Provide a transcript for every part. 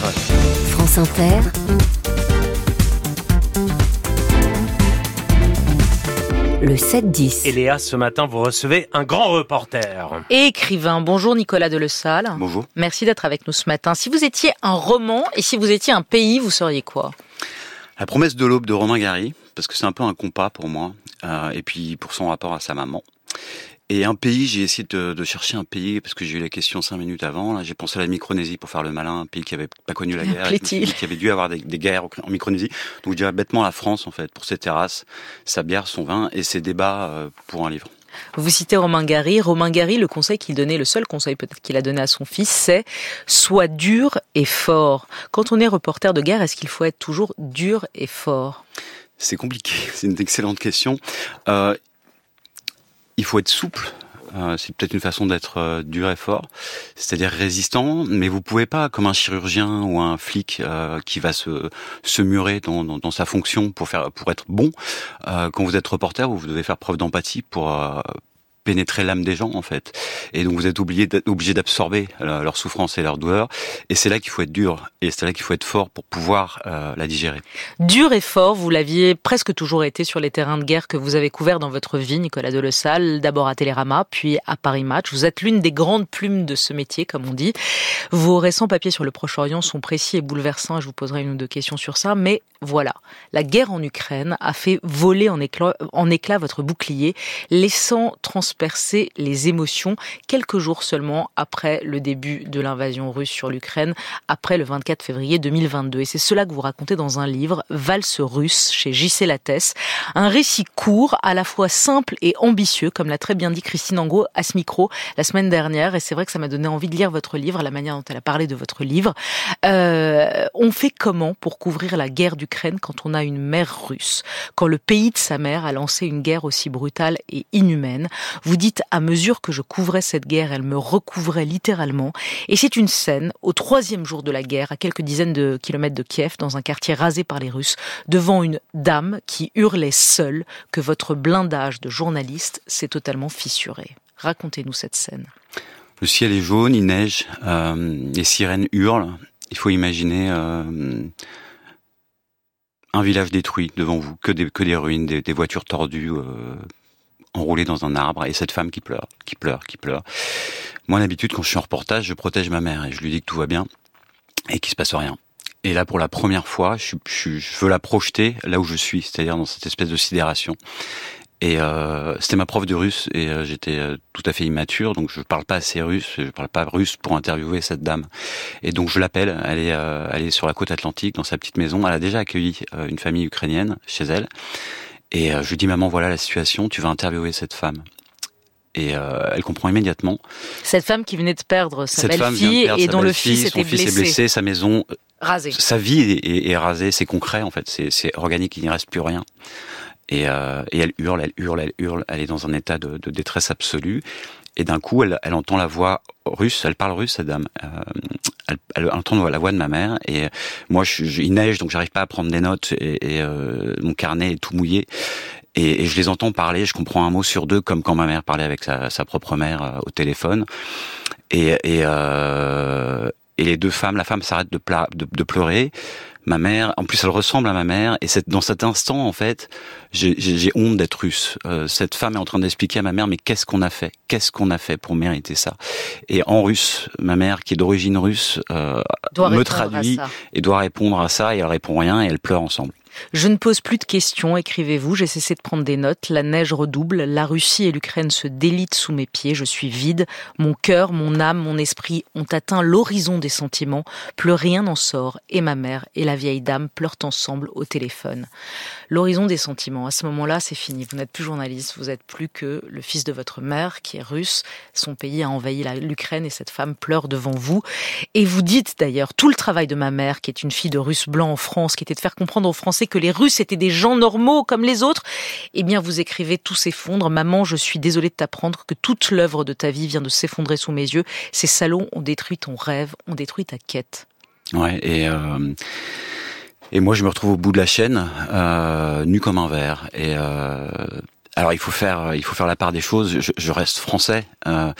France Inter. Le 7-10. Et Léa, ce matin, vous recevez un grand reporter. Et écrivain. Bonjour Nicolas Delessal. Bonjour. Merci d'être avec nous ce matin. Si vous étiez un roman et si vous étiez un pays, vous seriez quoi? La promesse de l'aube de Romain Gary, parce que c'est un peu un compas pour moi, euh, et puis pour son rapport à sa maman. Et un pays, j'ai essayé de, de, chercher un pays parce que j'ai eu la question cinq minutes avant. Là, j'ai pensé à la Micronésie pour faire le malin, un pays qui avait pas connu la guerre, qui avait dû avoir des, des, guerres en Micronésie. Donc je dirais bêtement la France en fait pour ses terrasses, sa bière, son vin et ses débats euh, pour un livre. Vous citez Romain Gary. Romain Gary, le conseil qu'il donnait, le seul conseil peut-être qu'il a donné à son fils, c'est sois dur et fort. Quand on est reporter de guerre, est-ce qu'il faut être toujours dur et fort? C'est compliqué. C'est une excellente question. Euh, il faut être souple. Euh, c'est peut-être une façon d'être euh, dur et fort, c'est-à-dire résistant, mais vous pouvez pas, comme un chirurgien ou un flic euh, qui va se, se murer dans, dans, dans, sa fonction pour faire pour être bon. Euh, quand vous êtes reporter, vous devez faire preuve d'empathie pour euh, pénétrer l'âme des gens en fait. Et donc vous êtes obligé d'absorber leur souffrance et leur douleur. Et c'est là qu'il faut être dur et c'est là qu'il faut être fort pour pouvoir euh, la digérer. Dur et fort, vous l'aviez presque toujours été sur les terrains de guerre que vous avez couverts dans votre vie, Nicolas Delessal, d'abord à Télérama, puis à Paris Match. Vous êtes l'une des grandes plumes de ce métier, comme on dit. Vos récents papiers sur le Proche-Orient sont précis et bouleversants et je vous poserai une ou deux questions sur ça. Mais voilà, la guerre en Ukraine a fait voler en éclat, en éclat votre bouclier, laissant transpercer les émotions quelques jours seulement après le début de l'invasion russe sur l'Ukraine, après le 24 février 2022. Et c'est cela que vous racontez dans un livre, Valse russe, chez J.C. Lattès. Un récit court, à la fois simple et ambitieux, comme l'a très bien dit Christine Angot à ce micro la semaine dernière. Et c'est vrai que ça m'a donné envie de lire votre livre, la manière dont elle a parlé de votre livre. Euh, on fait comment pour couvrir la guerre du quand on a une mère russe, quand le pays de sa mère a lancé une guerre aussi brutale et inhumaine? Vous dites, à mesure que je couvrais cette guerre, elle me recouvrait littéralement. Et c'est une scène, au troisième jour de la guerre, à quelques dizaines de kilomètres de Kiev, dans un quartier rasé par les Russes, devant une dame qui hurlait seule que votre blindage de journaliste s'est totalement fissuré. Racontez-nous cette scène. Le ciel est jaune, il neige, euh, les sirènes hurlent. Il faut imaginer... Euh un village détruit devant vous, que des, ruines, des, des voitures tordues, euh, enroulées dans un arbre, et cette femme qui pleure, qui pleure, qui pleure. Moi, d'habitude, quand je suis en reportage, je protège ma mère et je lui dis que tout va bien et qu'il se passe rien. Et là, pour la première fois, je, je, je veux la projeter là où je suis, c'est-à-dire dans cette espèce de sidération. Et euh, c'était ma prof de russe et euh, j'étais euh, tout à fait immature, donc je parle pas assez russe, je parle pas russe pour interviewer cette dame. Et donc je l'appelle, elle est, euh, elle est sur la côte atlantique, dans sa petite maison. Elle a déjà accueilli euh, une famille ukrainienne chez elle. Et je lui dis maman, voilà la situation, tu vas interviewer cette femme. Et elle comprend immédiatement. Cette femme qui venait de perdre sa belle-fille et dont le fils était blessé. Son fils est blessé, sa maison rasée. Sa vie est, est, est rasée, c'est concret en fait, c'est organique, il n'y reste plus rien. Et, euh, et, elle hurle, elle hurle, elle hurle, elle est dans un état de, de détresse absolue. Et d'un coup, elle, elle, entend la voix russe, elle parle russe, cette dame. Euh, elle, elle, entend la voix de ma mère. Et moi, je, je, il neige, donc j'arrive pas à prendre des notes. Et, euh, mon carnet est tout mouillé. Et, et, je les entends parler, je comprends un mot sur deux, comme quand ma mère parlait avec sa, sa propre mère euh, au téléphone. Et, et, euh, et les deux femmes, la femme s'arrête de, de, de pleurer ma mère. En plus, elle ressemble à ma mère. Et c'est dans cet instant, en fait, j'ai honte d'être russe. Euh, cette femme est en train d'expliquer à ma mère, mais qu'est-ce qu'on a fait? Qu'est-ce qu'on a fait pour mériter ça? Et en russe, ma mère, qui est d'origine russe, euh, me traduit et doit répondre à ça. Et elle répond rien et elle pleure ensemble. Je ne pose plus de questions, écrivez-vous, j'ai cessé de prendre des notes, la neige redouble, la Russie et l'Ukraine se délitent sous mes pieds, je suis vide, mon cœur, mon âme, mon esprit ont atteint l'horizon des sentiments, plus rien n'en sort, et ma mère et la vieille dame pleurent ensemble au téléphone. L'horizon des sentiments, à ce moment-là, c'est fini, vous n'êtes plus journaliste, vous êtes plus que le fils de votre mère, qui est russe, son pays a envahi l'Ukraine et cette femme pleure devant vous, et vous dites d'ailleurs, tout le travail de ma mère, qui est une fille de russe blanc en France, qui était de faire comprendre aux Français que les Russes étaient des gens normaux comme les autres, eh bien vous écrivez tout s'effondre. Maman, je suis désolée de t'apprendre que toute l'œuvre de ta vie vient de s'effondrer sous mes yeux. Ces salons ont détruit ton rêve, ont détruit ta quête. Ouais, et euh, et moi je me retrouve au bout de la chaîne, euh, nu comme un verre, et euh, alors il faut faire, il faut faire la part des choses. Je, je reste français. Euh,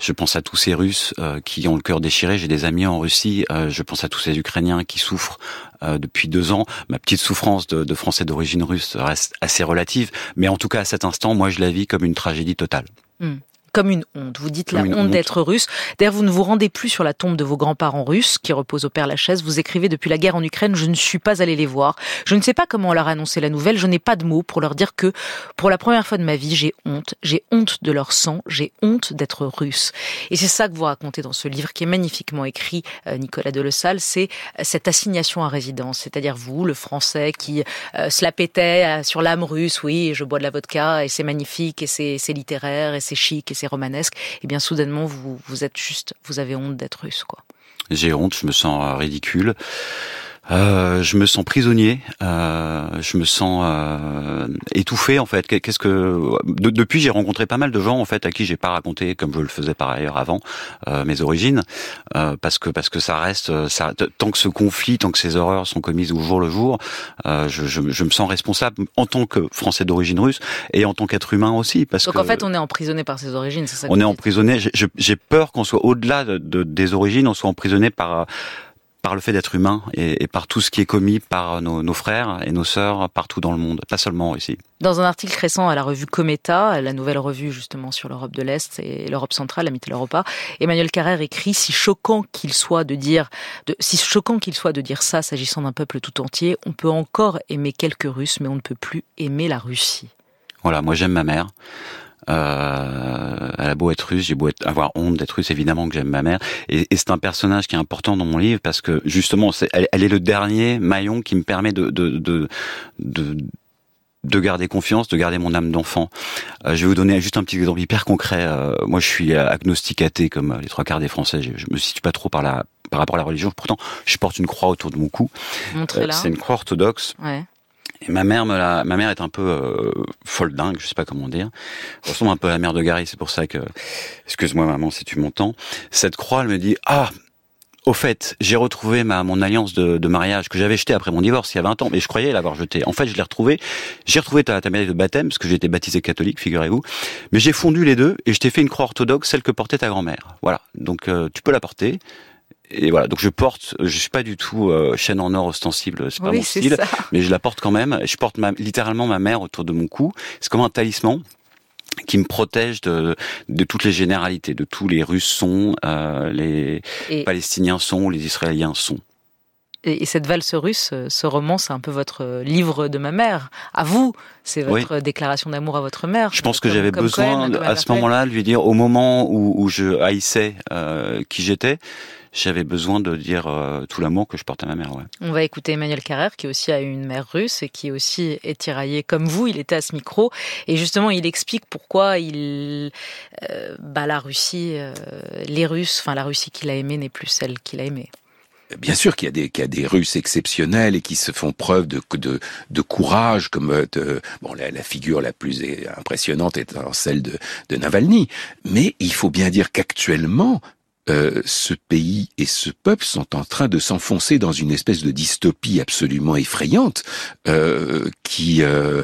je pense à tous ces Russes euh, qui ont le cœur déchiré. J'ai des amis en Russie. Euh, je pense à tous ces Ukrainiens qui souffrent euh, depuis deux ans. Ma petite souffrance de, de Français d'origine russe reste assez relative, mais en tout cas à cet instant, moi je la vis comme une tragédie totale. Hmm comme une honte. Vous dites comme la honte, d'être russe. D'ailleurs, vous ne vous rendez plus sur la tombe de vos grands-parents russes qui reposent au Père Lachaise. Vous écrivez depuis la guerre en Ukraine, je ne suis pas allé les voir. Je ne sais pas comment on leur a annoncé la nouvelle. Je n'ai pas de mots pour leur dire que pour la première fois de ma vie, j'ai honte. J'ai honte de leur sang. J'ai honte d'être russe. Et c'est ça que vous racontez dans ce livre qui est magnifiquement écrit, euh, Nicolas Delesalle. C'est euh, cette assignation à résidence. C'est-à-dire vous, le français qui euh, se la pétait sur l'âme russe. Oui, je bois de la vodka et c'est magnifique et c'est littéraire et c'est chic et romanesque, et bien soudainement vous vous êtes juste, vous avez honte d'être russe, quoi. J'ai honte, je me sens ridicule. Euh, je me sens prisonnier, euh, je me sens euh, étouffé en fait. Qu'est-ce que depuis j'ai rencontré pas mal de gens en fait à qui j'ai pas raconté comme je le faisais par ailleurs avant euh, mes origines euh, parce que parce que ça reste ça tant que ce conflit, tant que ces horreurs sont commises au jour le jour, je, je, je, me sens responsable en tant que Français d'origine russe et en tant qu'être humain aussi parce Donc en fait on est emprisonné par ses origines, c'est ça. On est emprisonné. J'ai peur qu'on soit au-delà de, de, des origines, on soit emprisonné par par le fait d'être humain et, par tout ce qui est commis par nos, frères et nos sœurs partout dans le monde, pas seulement ici. Dans un article récent à la revue Cometa, la nouvelle revue justement sur l'Europe de l'Est et l'Europe centrale, la Mitteleuropa, Emmanuel Carrère écrit si choquant qu'il soit de dire, de, si choquant qu'il soit de dire ça s'agissant d'un peuple tout entier, on peut encore aimer quelques Russes, mais on ne peut plus aimer la Russie. Voilà, moi j'aime ma mère. Euh, elle a beau être russe, j'ai beau avoir honte d'être russe, évidemment que j'aime ma mère. Et, et c'est un personnage qui est important dans mon livre parce que justement, elle, elle, est le dernier maillon qui me permet de, de, de, de de garder confiance, de garder mon âme d'enfant. Euh, je vais vous donner juste un petit exemple hyper concret. Euh, moi, je suis agnostique athée comme les trois quarts des Français. Je, je me situe pas trop par la par rapport à la religion. Pourtant, je porte une croix autour de mon cou. Euh, c'est une croix orthodoxe. Ouais. Ma mère me la, ma mère est un peu euh, folle dingue, je sais pas comment dire. Elle ressemble un peu à la mère de Gary, c'est pour ça que, excuse-moi maman si tu m'entends. Cette croix, elle me dit, ah, au fait, j'ai retrouvé ma mon alliance de, de mariage que j'avais jetée après mon divorce il y a 20 ans, mais je croyais l'avoir jetée. En fait, je l'ai retrouvée. J'ai retrouvé ta, ta médaille de baptême parce que j'étais baptisé catholique, figurez-vous. Mais j'ai fondu les deux et je t'ai fait une croix orthodoxe, celle que portait ta grand-mère. Voilà. Donc euh, tu peux la porter et voilà, donc je porte, je suis pas du tout euh, chaîne en or ostensible, c'est pas mon style, mais je la porte quand même. Je porte ma, littéralement ma mère autour de mon cou. C'est comme un talisman qui me protège de, de toutes les généralités, de tous les Russes sont, euh, les Palestiniens sont, les Israéliens sont. Et, cette valse russe, euh, ce roman, c'est un peu votre livre de ma mère. À vous, c'est votre déclaration d'amour à votre mère. Je pense que j'avais besoin, à ce moment-là, de lui dire, au moment où, où je haïssais euh, qui j'étais, j'avais besoin de dire euh, tout l'amour que je porte à ma mère. Ouais. On va écouter Emmanuel Carrère, qui aussi a une mère russe et qui aussi est tiraillé comme vous. Il était à ce micro et justement, il explique pourquoi il, euh, bah, la Russie, euh, les Russes, enfin la Russie qu'il a aimée n'est plus celle qu'il a aimée. Bien sûr qu'il y a des, Russes exceptionnels et qui se font preuve de, courage, comme bon, la, figure la plus impressionnante est celle de, Navalny. Mais il faut bien dire qu'actuellement, euh, ce pays et ce peuple sont en train de s'enfoncer dans une espèce de dystopie absolument effrayante euh, qui... Euh,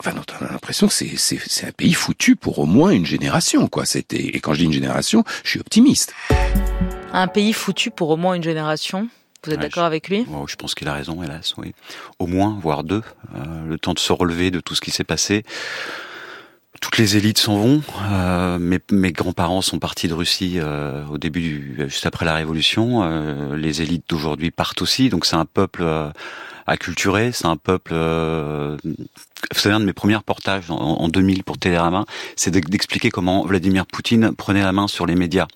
enfin, on a l'impression que c'est, un pays foutu pour au moins une génération, quoi. Et quand je dis une génération, je suis optimiste. Un pays foutu pour au moins une génération vous êtes d'accord avec lui? Oh, Je pense qu'il a raison, hélas, oui. Au moins, voire deux. Euh, le temps de se relever de tout ce qui s'est passé toutes les élites s'en vont. Euh, mes, mes grands-parents sont partis de Russie euh, au début, du, juste après la Révolution. Les élites d'aujourd'hui partent aussi. Donc c'est un peuple acculturé, c'est un peuple. Euh, vous savez, un de mes premiers reportages en, en 2000 pour Télérama, c'est d'expliquer comment Vladimir Poutine prenait la main sur les médias.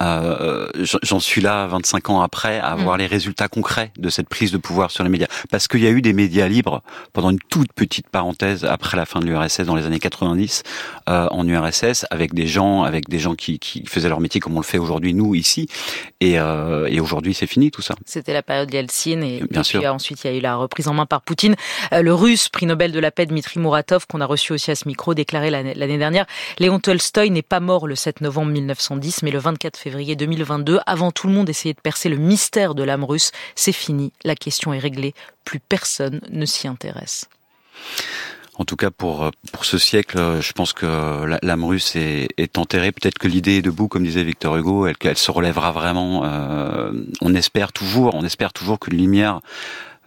Euh, j'en suis là 25 ans après à voir mm. les résultats concrets de cette prise de pouvoir sur les médias. Parce qu'il y a eu des médias libres pendant une toute petite parenthèse après la fin de l'URSS dans les années 90 euh, en URSS avec des gens avec des gens qui, qui faisaient leur métier comme on le fait aujourd'hui nous ici. Et, euh, et aujourd'hui c'est fini tout ça. C'était la période Yeltsin et, Bien sûr. ensuite il y a eu la reprise en main par Poutine. Euh, le Russe prix Nobel de la paix Dmitri Muratov qu'on a reçu aussi à ce micro déclaré l'année dernière Léon Tolstoï n'est pas mort le 7 novembre 1910 mais le 24 février février 2022. Avant tout le monde essayait de percer le mystère de l'âme russe. C'est fini, la question est réglée, plus personne ne s'y intéresse. En tout cas, pour pour ce siècle, je pense que l'âme russe est, enterrée. Peut-être que l'idée est debout, comme disait Victor Hugo, elle, se relèvera vraiment. Euh, on espère toujours, on espère toujours qu'une lumière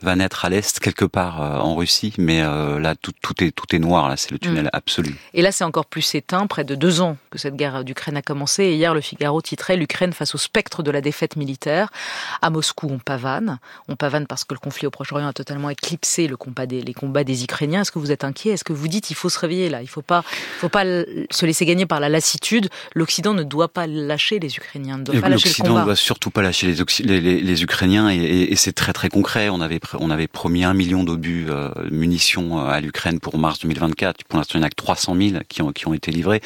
va naître à l'est quelque part euh, en Russie, mais euh, là tout, tout, est tout est noir là, c'est le tunnel mm. absolu. Et là c'est encore plus éteint, près de deux ans que cette guerre d'Ukraine a commencé. Et hier le Figaro titrait l'Ukraine face au spectre de la défaite militaire. À Moscou on pavane, on pavane parce que le conflit au Proche-Orient a totalement éclipsé le combat des, les combats des Ukrainiens. Est-ce que vous êtes inquiet? Est-ce que vous dites il faut se réveiller là? Il faut pas, faut pas se laisser gagner par la lassitude. L'Occident ne doit pas lâcher les Ukrainiens, ne doit pas lâcher le combat. L'Occident ne doit surtout pas lâcher les, les, les, Ukrainiens et, et, et c'est très très concret. On avait on avait promis un million d'obus euh, munitions euh, à l'Ukraine pour mars 2024. Pour l'instant, il n'y en a que 300 000 qui ont, qui ont été livrés.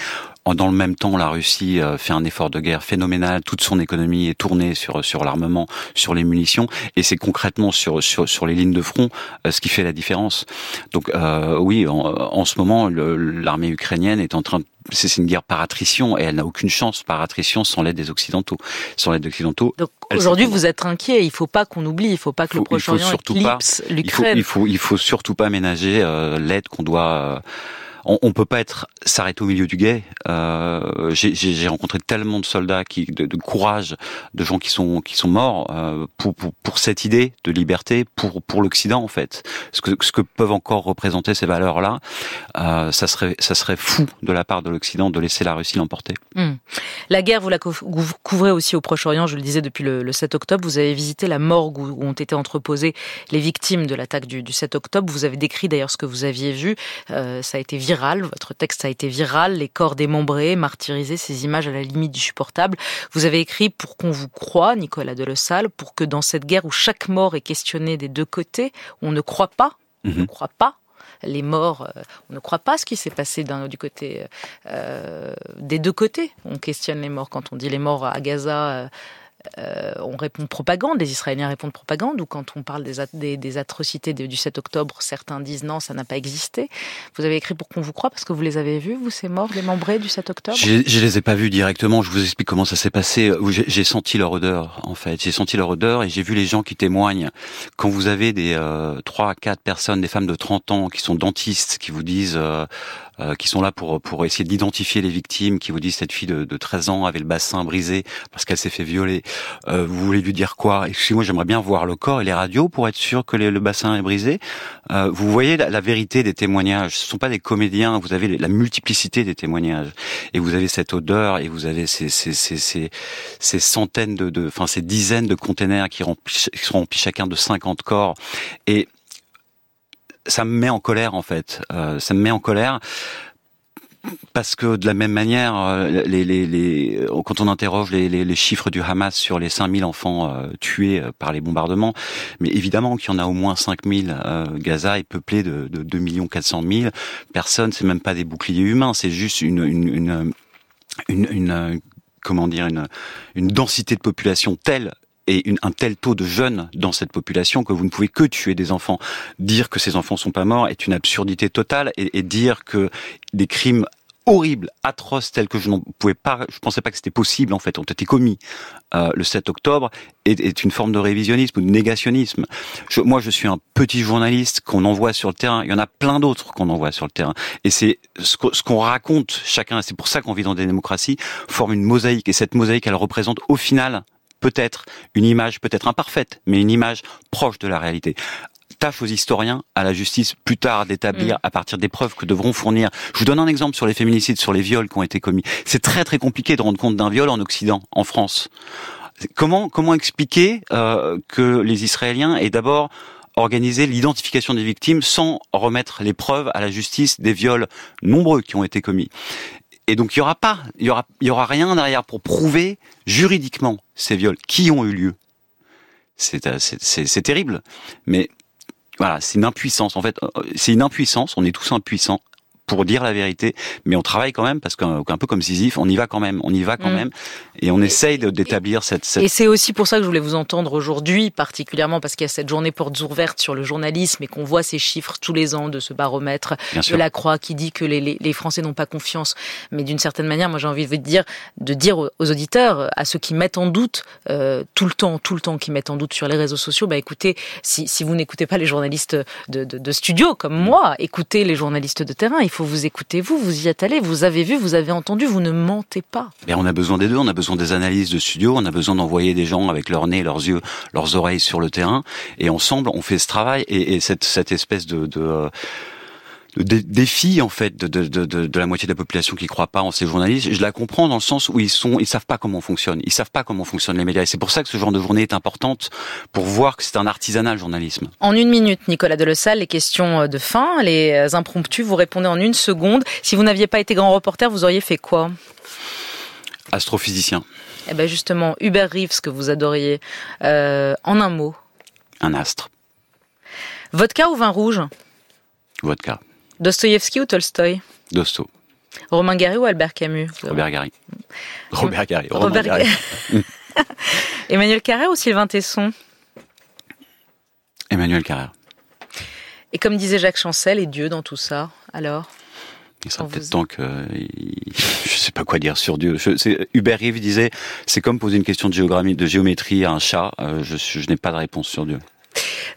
Dans le même temps, la Russie euh, fait un effort de guerre phénoménal. Toute son économie est tournée sur sur l'armement, sur les munitions, et c'est concrètement sur sur sur les lignes de front euh, ce qui fait la différence. Donc euh, oui, en, en, ce moment, l'armée ukrainienne est en train de c'est une guerre par attrition et elle n'a aucune chance par attrition sans l'aide des occidentaux. Sans l'aide occidentaux. Donc aujourd'hui, vous êtes inquiet. Il ne faut pas qu'on oublie. Il ne faut pas que le Proche-Orient éclipse l'Ukraine. Il faut, il faut, surtout pas ménager l'aide qu'on doit on, on peut pas être s'arrêter au milieu du guet. Euh, J'ai rencontré tellement de soldats de, courage, de gens qui sont qui sont morts euh, pour, pour, cette idée de liberté, pour pour l'Occident en fait. Ce que ce que peuvent encore représenter ces valeurs là, euh, ça serait ça serait fou de la part de l'Occident de laisser la Russie l'emporter. Hmm. La guerre, vous la couvrez aussi au Proche-Orient. Je le disais depuis le, le, 7 octobre. Vous avez visité la morgue où, ont été entreposées les victimes de l'attaque du, du 7 octobre. Vous avez décrit d'ailleurs ce que vous aviez vu. Ça a été votre texte a été viral, les corps démembrés, martyrisés, ces images à la limite du supportable. Vous avez écrit pour qu'on vous croie, Nicolas Delesalle, pour que dans cette guerre où chaque mort est questionnée des deux côtés, on ne croit pas, on ne mhm. croit pas les morts, euh, on ne croit pas ce qui s'est passé du côté euh, des deux côtés. On questionne les morts quand on dit les morts à Gaza. Euh, euh, on répond propagande, les Israéliens répondent propagande, ou quand on parle des, atrocités du 7 octobre, certains disent non, ça n'a pas existé. Vous avez écrit pour qu'on vous croit parce que vous les avez vus, vous, ces morts démembrés du 7 octobre? Je ne les ai pas vus directement, je vous explique comment ça s'est passé. J'ai senti leur odeur, en fait. J'ai senti leur odeur et j'ai vu les gens qui témoignent. Quand vous avez des euh, 3 à 4 personnes, des femmes de 30 ans qui sont dentistes, qui vous disent... Euh, euh, qui sont là pour pour essayer d'identifier les victimes, qui vous disent cette fille de, de 13 ans avait le bassin brisé parce qu'elle s'est fait violer. Euh, vous voulez lui dire quoi? Excusez-moi, j'aimerais bien voir le corps et les radios pour être sûr que le bassin est brisé. Euh, vous voyez la, vérité des témoignages. Ce sont pas des comédiens. Vous avez la multiplicité des témoignages et vous avez cette odeur et vous avez ces ces ces, ces, centaines de, enfin ces dizaines de containers qui, qui sont remplis chacun de 50 corps et ça me met en colère en fait. Euh, ça me met en colère parce que de la même manière, euh, les, les, les, quand on interroge les, chiffres du Hamas sur les 5000 enfants euh, tués par les bombardements, mais évidemment qu'il y en a au moins 5000. Gaza est peuplé de, de 2 400 000 personnes. C'est même pas des boucliers humains, c'est juste une, une, une, une, une comment dire une, une densité de population telle et une, un tel taux de jeunes dans cette population que vous ne pouvez que tuer des enfants. Dire que ces enfants sont pas morts est une absurdité totale et, et dire que des crimes horribles, atroces tels que je ne pouvais pas, je pensais pas que c'était possible en fait, ont été commis euh, le 7 octobre, est, est, une forme de révisionnisme ou de négationnisme. Je, moi, je suis un petit journaliste qu'on envoie sur le terrain. Il y en a plein d'autres qu'on envoie sur le terrain. Et c'est ce qu'on raconte chacun. C'est pour ça qu'on vit dans des démocraties. Forme une mosaïque. Et cette mosaïque, elle représente au final peut-être une image peut-être imparfaite, mais une image proche de la réalité tâche aux historiens, à la justice, plus tard d'établir mm. à partir des preuves que devront fournir. Je vous donne un exemple sur les féminicides, sur les viols qui ont été commis. C'est très très compliqué de rendre compte d'un viol en Occident, en France. Comment comment expliquer euh, que les Israéliens aient d'abord organisé l'identification des victimes sans remettre les preuves à la justice des viols nombreux qui ont été commis? Et donc il y aura pas, il y aura, il y aura rien derrière pour prouver juridiquement ces viols qui ont eu lieu. C'est euh, terrible, mais voilà, c'est une impuissance. En fait, euh, c'est une impuissance. On est tous impuissants pour dire la vérité, mais on travaille quand même parce qu'un peu comme Sisyphe, on y va quand même, on y va quand Mm. même, et on essaye d'établir cette, cette Et c'est aussi pour ça que je voulais vous entendre aujourd'hui, particulièrement parce qu'il y a cette journée portes ouvertes sur le journalisme et qu'on voit ces chiffres tous les ans de ce baromètre bien de sûr. la Croix qui dit que les, les, les Français n'ont pas confiance. Mais d'une certaine manière, moi j'ai envie de dire, de dire aux aux auditeurs, à ceux qui mettent en doute euh, tout le temps, tout le temps, qui mettent en doute sur les réseaux sociaux, bah écoutez, si, si vous n'écoutez pas les journalistes de, de, de studio comme moi, écoutez les journalistes de terrain. Il faut vous écouter vous, vous y êtes allé, vous avez vu, vous avez entendu, vous ne mentez pas. Mais on a besoin des deux, on a besoin des analyses de studio, on a besoin d'envoyer des gens avec leur nez, leurs yeux, leurs oreilles sur le terrain, et ensemble on fait ce travail et, et cette, espèce de, de, euh, de dé- défi en fait de, de, de, la moitié de la population qui croit pas en ces journalistes. Je la comprends dans le sens où ils sont, ils savent pas comment on fonctionne, ils savent pas comment fonctionnent les médias. Et c'est pour ça que ce genre de journée est importante pour voir que c'est un artisanat le journalisme. En une minute, Nicolas Delessal, les questions de fin, les impromptus, vous répondez en une seconde. Si vous n'aviez pas été grand reporter, vous auriez fait quoi? Astrophysicien, Eh ben justement, Hubert Reeves, que vous adoriez, euh, en un mot. un astre, Vodka ou vin rouge? Vodka, Dostoïevski ou Tolstoï? Dosto, Romain Gary ou Albert Camus? Robert Gary, Robert Gary, Robert Gary. Emmanuel Carrère ou Sylvain Tesson? Emmanuel Carrère. Et comme disait Jacques Chancel, et Dieu dans tout ça, alors? Il sera peut-être vous- temps que je sais pas quoi dire sur Dieu. Je, Hubert Reeves disait c'est comme poser une question de géographie, de géométrie à un chat. Euh, je n'ai pas de réponse sur Dieu.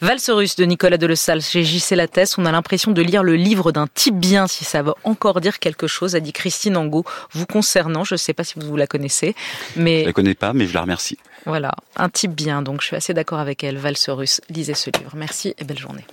Valse russe de Nicolas Delessal chez JC Lattès, on a l'impression de lire le livre d'un type bien, si ça veut encore dire quelque chose, a dit Christine Angot, vous concernant, je ne sais pas si vous la connaissez, Je mais la connais pas, mais je la remercie. voilà, un type bien, donc je suis assez d'accord avec elle, Valse russe, lisez ce livre. Merci et belle journée.